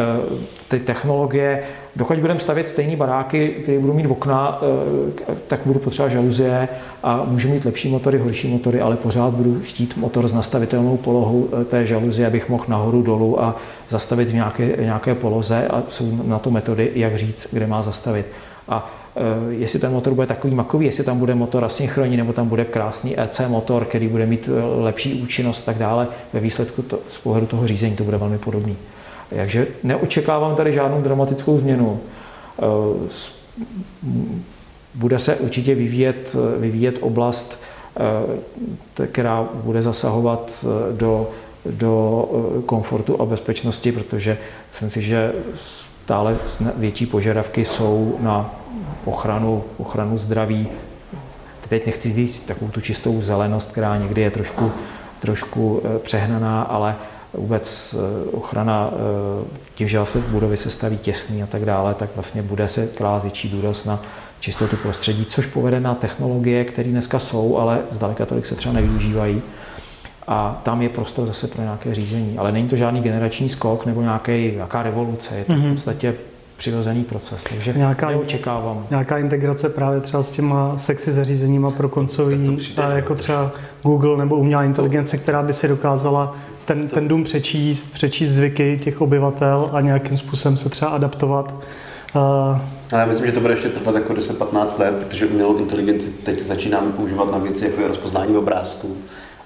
ty technologie, dokud budeme stavět stejné baráky, které budou mít okna, eh, tak budu potřebovat žaluzie a můžu mít lepší motory, horší motory, ale pořád budu chtít motor s nastavitelnou polohou eh, té žaluzie, abych mohl nahoru, dolů a zastavit v nějaké, nějaké poloze a jsou na to metody, jak říct, kde má zastavit. A jestli ten motor bude takový makový, jestli tam bude motor asynchronní, nebo tam bude krásný EC motor, který bude mít lepší účinnost a tak dále. Ve výsledku to, z pohledu toho řízení to bude velmi podobný. Takže neočekávám tady žádnou dramatickou změnu. Bude se určitě vyvíjet, vyvíjet oblast, která bude zasahovat do do eh, komfortu a bezpečnosti, protože myslím si, že stále větší požadavky jsou na ochranu, ochranu zdraví. Teď nechci říct takovou tu čistou zelenost, která někdy je trošku, trošku eh, přehnaná, ale vůbec eh, ochrana tím, že vlastně budovy se staví těsný a tak dále, tak vlastně bude se klát větší důraz na čistotu prostředí, což povede na technologie, které dneska jsou, ale zdaleka tolik se třeba nevyužívají a tam je prostor zase pro nějaké řízení. Ale není to žádný generační skok nebo nějaký, nějaká revoluce, je to mm-hmm. v mhm. podstatě přirozený proces, takže nějaká, neočekávám. Nějaká integrace právě třeba s těma sexy zařízeníma pro koncový, a jako třeba Google nebo umělá inteligence, která by si dokázala ten, ten dům přečíst, přečíst zvyky těch obyvatel a nějakým způsobem se třeba adaptovat. Ale já myslím, že to bude ještě trvat jako 10-15 let, protože umělou inteligenci teď začínáme používat na věci, jako je rozpoznání obrázků.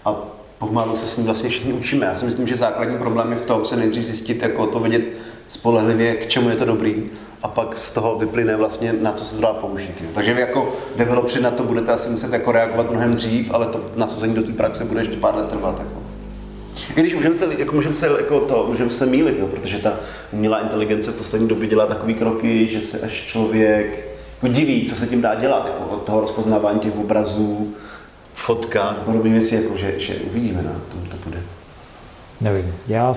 A pomalu se s ní vlastně všichni učíme. Já si myslím, že základní problém je v tom se nejdřív zjistit, jako odpovědět spolehlivě, k čemu je to dobrý, a pak z toho vyplyne vlastně, na co se to dá použít. Jo. Takže vy jako developři na to budete asi muset jako reagovat mnohem dřív, ale to nasazení do té praxe bude ještě pár let trvat. Jako. I když můžeme se, jako můžeme se, jako to, můžeme se mílit, jo, protože ta umělá inteligence v poslední době dělá takové kroky, že se až člověk jako diví, co se tím dá dělat, jako od toho rozpoznávání těch obrazů, fotka, podobné věci, jako že, že uvidíme, na tom to bude. Nevím. Já,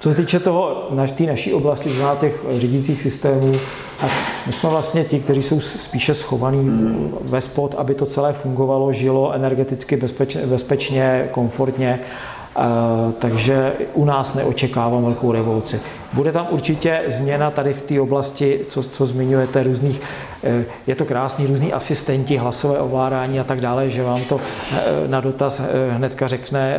co se týče toho, naš, té naší oblasti, zná těch řídících systémů, a my jsme vlastně ti, kteří jsou spíše schovaní hmm. ve spod, aby to celé fungovalo, žilo energeticky bezpečně, bezpečně komfortně takže u nás neočekávám velkou revoluci. Bude tam určitě změna tady v té oblasti, co, co zmiňujete, různých, eh, je to krásný, různí asistenti, hlasové ovládání a tak dále, že vám to eh, na dotaz eh, hnedka řekne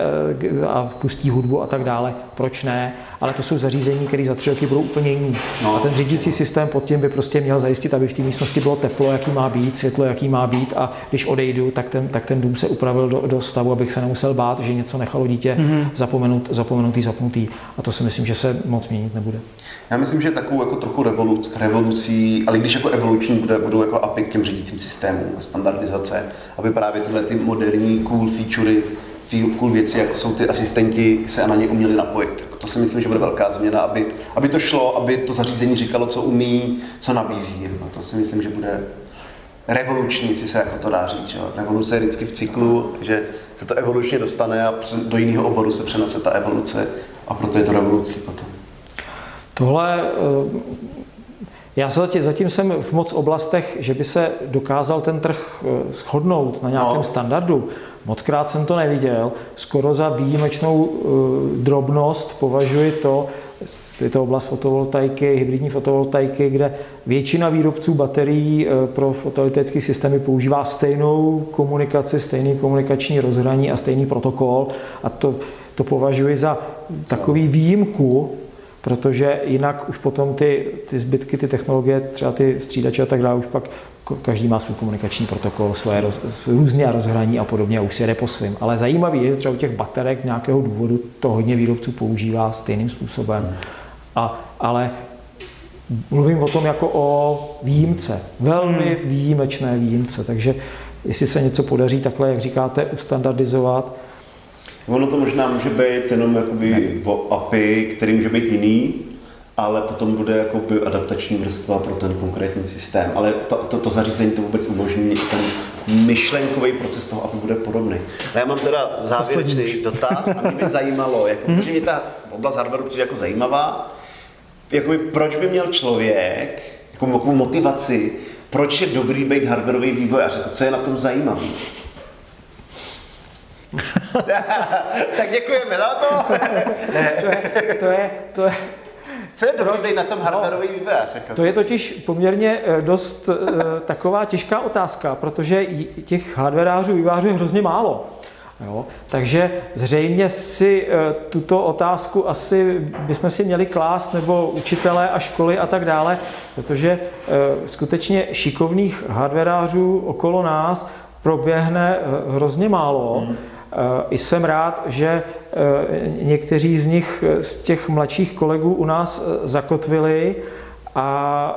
a pustí hudbu a tak dále. Proč ne? ale to jsou zařízení, které za tři roky budou úplně jiný. No, a ten řídící systém pod tím by prostě měl zajistit, aby v té místnosti bylo teplo, jaký má být, světlo, jaký má být a když odejdu, tak ten, tak ten dům se upravil do, do stavu, abych se nemusel bát, že něco nechalo dítě mm-hmm. zapomenut, zapomenutý, zapnutý. A to si myslím, že se moc měnit nebude. Já myslím, že takovou jako trochu revoluc, revolucí, ale když jako evoluční bude, budou jako API k těm řídícím systémům, standardizace, aby právě tyhle ty moderní cool featurey cool věci, jako jsou ty asistenti, se na ně uměli napojit. To si myslím, že bude velká změna, aby, aby to šlo, aby to zařízení říkalo, co umí, co nabízí. No, to si myslím, že bude revoluční, jestli se jako to dá říct. Že? Revoluce je vždycky v cyklu, že se to evolučně dostane a do jiného oboru se přenese ta evoluce a proto je to revolucí potom. Tohle já se zatím, zatím jsem v moc oblastech, že by se dokázal ten trh eh, shodnout na nějakém no. standardu. Mockrát jsem to neviděl. Skoro za výjimečnou uh, drobnost považuji to, je to oblast fotovoltaiky, hybridní fotovoltaiky, kde většina výrobců baterií uh, pro fotovoltaické systémy používá stejnou komunikaci, stejný komunikační rozhraní a stejný protokol. A to, to považuji za takový výjimku, protože jinak už potom ty, ty zbytky, ty technologie, třeba ty střídače a tak dále, už pak každý má svůj komunikační protokol, svoje roz, různé rozhraní a podobně a už si jede po svým. Ale zajímavý je, že třeba u těch baterek z nějakého důvodu to hodně výrobců používá stejným způsobem. A, ale mluvím o tom jako o výjimce, velmi hmm. výjimečné výjimce. Takže jestli se něco podaří takhle, jak říkáte, ustandardizovat, Ono to možná může být jenom jakoby o API, který může být jiný, ale potom bude jakoby adaptační vrstva pro ten konkrétní systém. Ale to, to, to zařízení to vůbec umožní, ten myšlenkový proces toho API bude podobný. A já mám teda závěrečný dotaz a mě by zajímalo, jak, mm-hmm. protože mě ta oblast hardwareu přijde jako zajímavá, jakoby, proč by měl člověk jako motivaci, proč je dobrý být hardwareový vývojář, co je na tom zajímavý? tak děkujeme za to. ne, to je, to je, to je, co je dobrý na tom hardwareový no, vývojář? Jako? To je totiž poměrně eh, dost uh, taková těžká otázka, protože těch hardwareářů, vývojářů je hrozně málo. Jo? Takže zřejmě si eh, tuto otázku asi bychom si měli klást, nebo učitelé a školy a tak dále, protože eh, skutečně šikovných hardwareářů okolo nás proběhne eh, hrozně málo. Mm. I jsem rád, že někteří z nich, z těch mladších kolegů u nás zakotvili a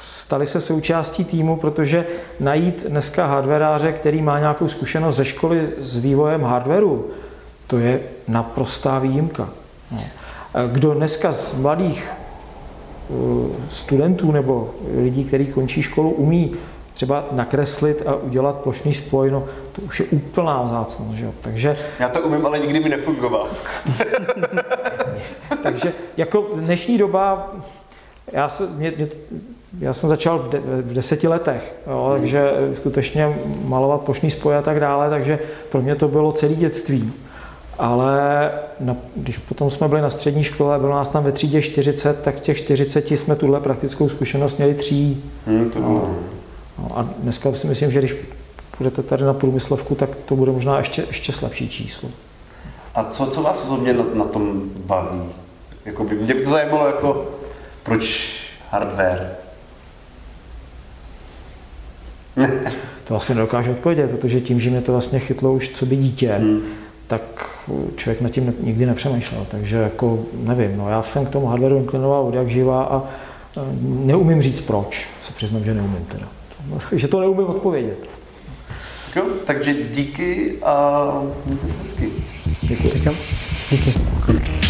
stali se součástí týmu, protože najít dneska hardwareáře, který má nějakou zkušenost ze školy s vývojem hardwareu, to je naprostá výjimka. No. Kdo dneska z mladých eh, studentů nebo lidí, kteří končí školu, umí třeba nakreslit a udělat plošný spoj, no to už je úplná vzácnost. Že jo? Takže, Já to umím, ale nikdy mi nefungoval. takže jako dnešní doba, já, se, mě, mě, já jsem začal v, de, v deseti letech, jo, hmm. takže skutečně malovat plošný spoj a tak dále, takže pro mě to bylo celé dětství. Ale na, když potom jsme byli na střední škole, bylo nás tam ve třídě 40, tak z těch 40 jsme tuhle praktickou zkušenost měli tří. Hmm, to no. No, a dneska si myslím, že když budete tady na průmyslovku, tak to bude možná ještě, ještě slabší číslo. A co, co vás osobně na, na tom baví? Jako by, mě by to zajímalo, jako, proč hardware? to asi nedokážu odpovědět, protože tím, že mě to vlastně chytlo už co by dítě, hmm. tak člověk nad tím nikdy nepřemýšlel. Takže jako nevím, no já jsem k tomu hardwareu inklinoval od jak živá a e, neumím říct proč, se přiznám, že neumím teda. Takže to neumím odpovědět. Jo, takže díky a mějte se hezky. Děkuji. Díky.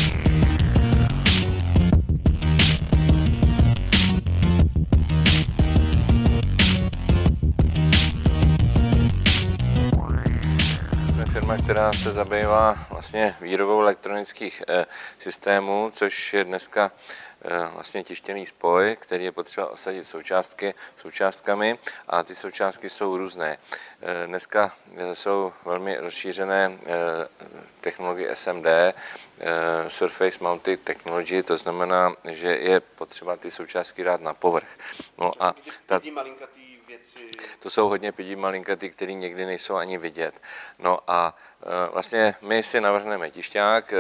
která se zabývá vlastně výrobou elektronických eh, systémů, což je dneska vlastně tištěný spoj, který je potřeba osadit součástky, součástkami a ty součástky jsou různé. Eh, dneska jsou velmi rozšířené technologie SMD, Surface Mounted Technology, to znamená, že je potřeba ty součástky dát na povrch. No a ta, věci? To jsou hodně pidí malinkatý, které někdy nejsou ani vidět. No a e, vlastně my si navrhneme tišťák, e,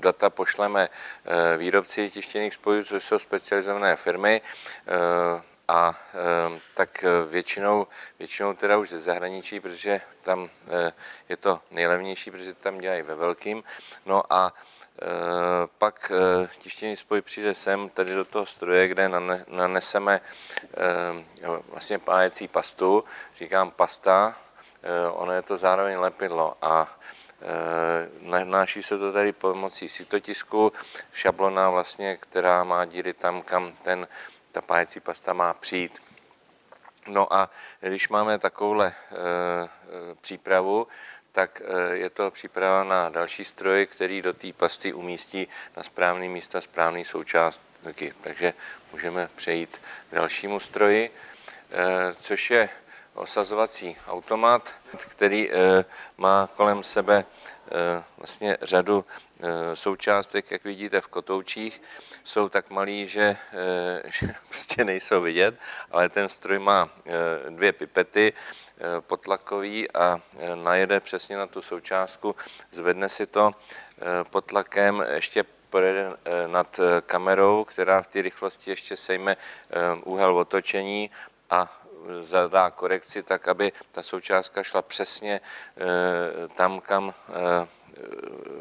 data pošleme e, výrobci tištěných spojů, což jsou specializované firmy, a tak většinou, většinou teda už ze zahraničí, protože tam je to nejlevnější, protože tam dělají ve velkým. No a pak eh, tištěný spoj přijde sem, tady do toho stroje, kde naneseme eh, vlastně pájecí pastu, říkám pasta, ono je to zároveň lepidlo a nanáší se to tady pomocí sitotisku, šablona vlastně, která má díry tam, kam ten, ta pájecí pasta má přijít. No a když máme takovouhle e, přípravu, tak eh, je to příprava na další stroj, který do té pasty umístí na správné místa správné součástky. Takže můžeme přejít k dalšímu stroji, eh, což je osazovací automat, který eh, má kolem sebe vlastně řadu součástek, jak vidíte v kotoučích, jsou tak malý, že, že prostě nejsou vidět, ale ten stroj má dvě pipety, potlakový a eh, najede přesně na tu součástku, zvedne si to eh, pod tlakem, ještě projede nad kamerou, která v té rychlosti ještě sejme úhel otočení a zadá korekci tak, aby ta součástka šla přesně tam, kam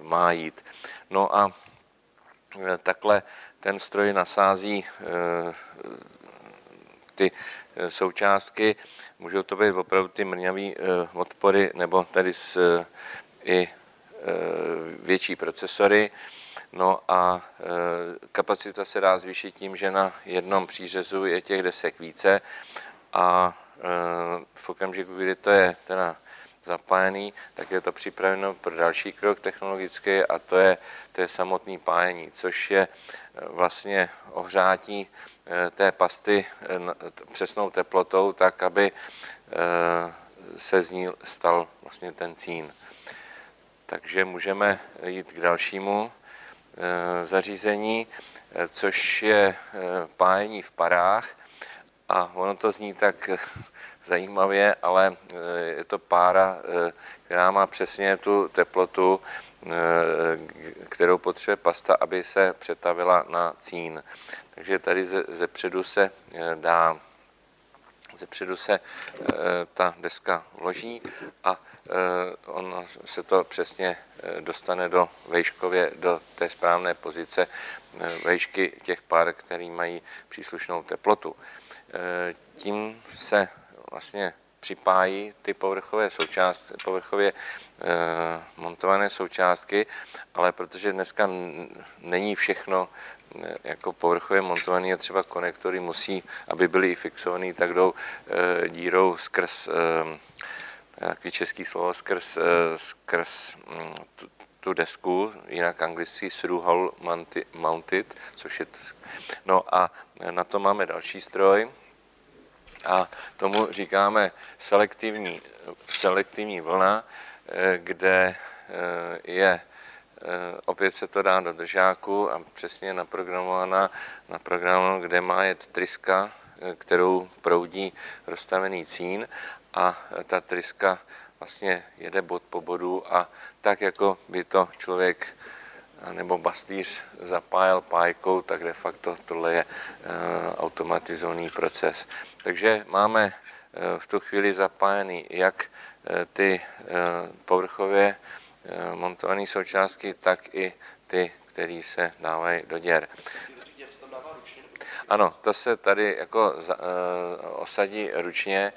má jít. No a takhle ten stroj nasází ty Eh, součástky. Můžou to být opravdu ty mrňavé eh, odpory nebo tady s, eh, i větší procesory. No a kapacita se dá zvýšit tím, že na jednom přířezu je těch desek více a v okamžiku, kdy to je teda zapájený, tak je to připraveno pro další krok technologický a to je, to je samotný pájení, což je vlastně ohřátí Eh, té pasty eh, přesnou teplotou, tak aby eh, se z ní stal vlastně ten cín. Takže můžeme jít k dalšímu zařízení, což je pájení v parách. A ono to zní tak zajímavě, ale je to pára, která má přesně tu teplotu, kterou potřebuje pasta, aby se přetavila na cín. Takže tady ze, ze předu se dá ze předu se ta deska vloží a on se to přesně dostane do vejškově, do té správné pozice vejšky těch pár, který mají příslušnou teplotu. E, tím se vlastně připájí ty povrchové součástky, povrchově eh, montované součástky, ale protože dneska není všechno eh, jako povrchově montované a třeba konektory musí, aby byly i fixované, tak jdou eh, dírou skrz, eh, takový český slovo, skrz, eh, skrz hm, tu, tu desku, jinak anglicky through-hole mounted, což je... No a na to máme další stroj, a tomu říkáme selektivní, selektivní vlna, eh, kde eh, je eh, opět se to dá do držáku a přesně naprogramovaná, naprogramovaná, kde má jet tryska, kterou proudí rozstavený cín a ta tryska vlastně jede bod po bodu a tak, jako by to člověk nebo bastýř zapájel pájkou, tak de facto tohle je automatizovaný proces. Takže máme eh, v tu chvíli zapájený jak eh, ty eh, povrchově montované součástky, tak i ty, které se dávají do děr. Ano, to se tady jako osadí ručně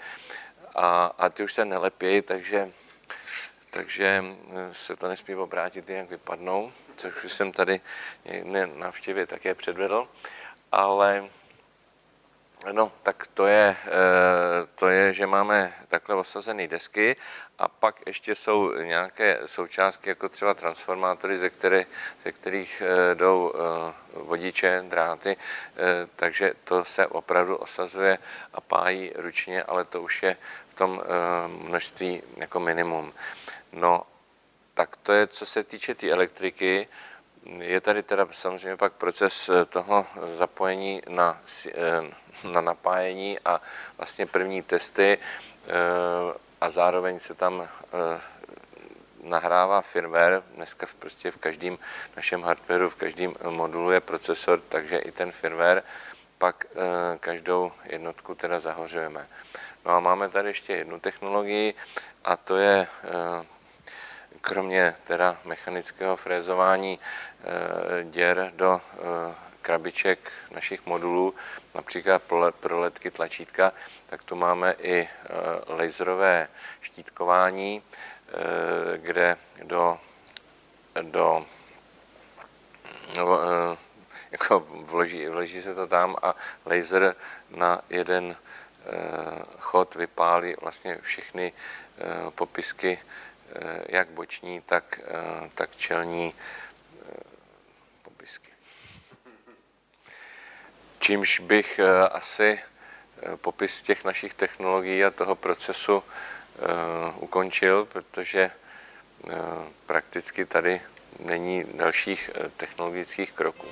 a, a ty už se nelepějí, takže, takže se to nesmí obrátit, jak vypadnou, což už jsem tady na návštěvě také předvedl, ale No, tak to je, eh, to je, že máme takhle osazené desky a pak ještě jsou nějaké součástky, jako třeba transformátory, ze, které, ze kterých eh, jdou eh, vodiče, dráty, takže to se opravdu osazuje a pájí ručně, ale to už je v tom množství jako minimum. No, tak to je, co se týče té tý elektriky. Je tady teda samozřejmě pak proces toho zapojení na na napájení a vlastně první testy eh, a zároveň se tam eh, nahrává firmware. Dneska prostě v každém našem hardwareu, v každém modulu je procesor, takže i ten firmware pak eh, každou jednotku teda zahořujeme. No a máme tady ještě jednu technologii a to je kromě teda mechanického frézování děr do krabiček našich modulů, například pro ledky tlačítka, tak tu máme i e, laserové štítkování, kde do, do no, jako vloží, vloží se to tam a laser na jeden chod vypálí vlastně všechny popisky, jak boční, tak, tak čelní Čímž bych eh, asi eh, popis těch našich technologií a toho procesu eh, ukončil, protože prakticky tady není dalších technologických kroků.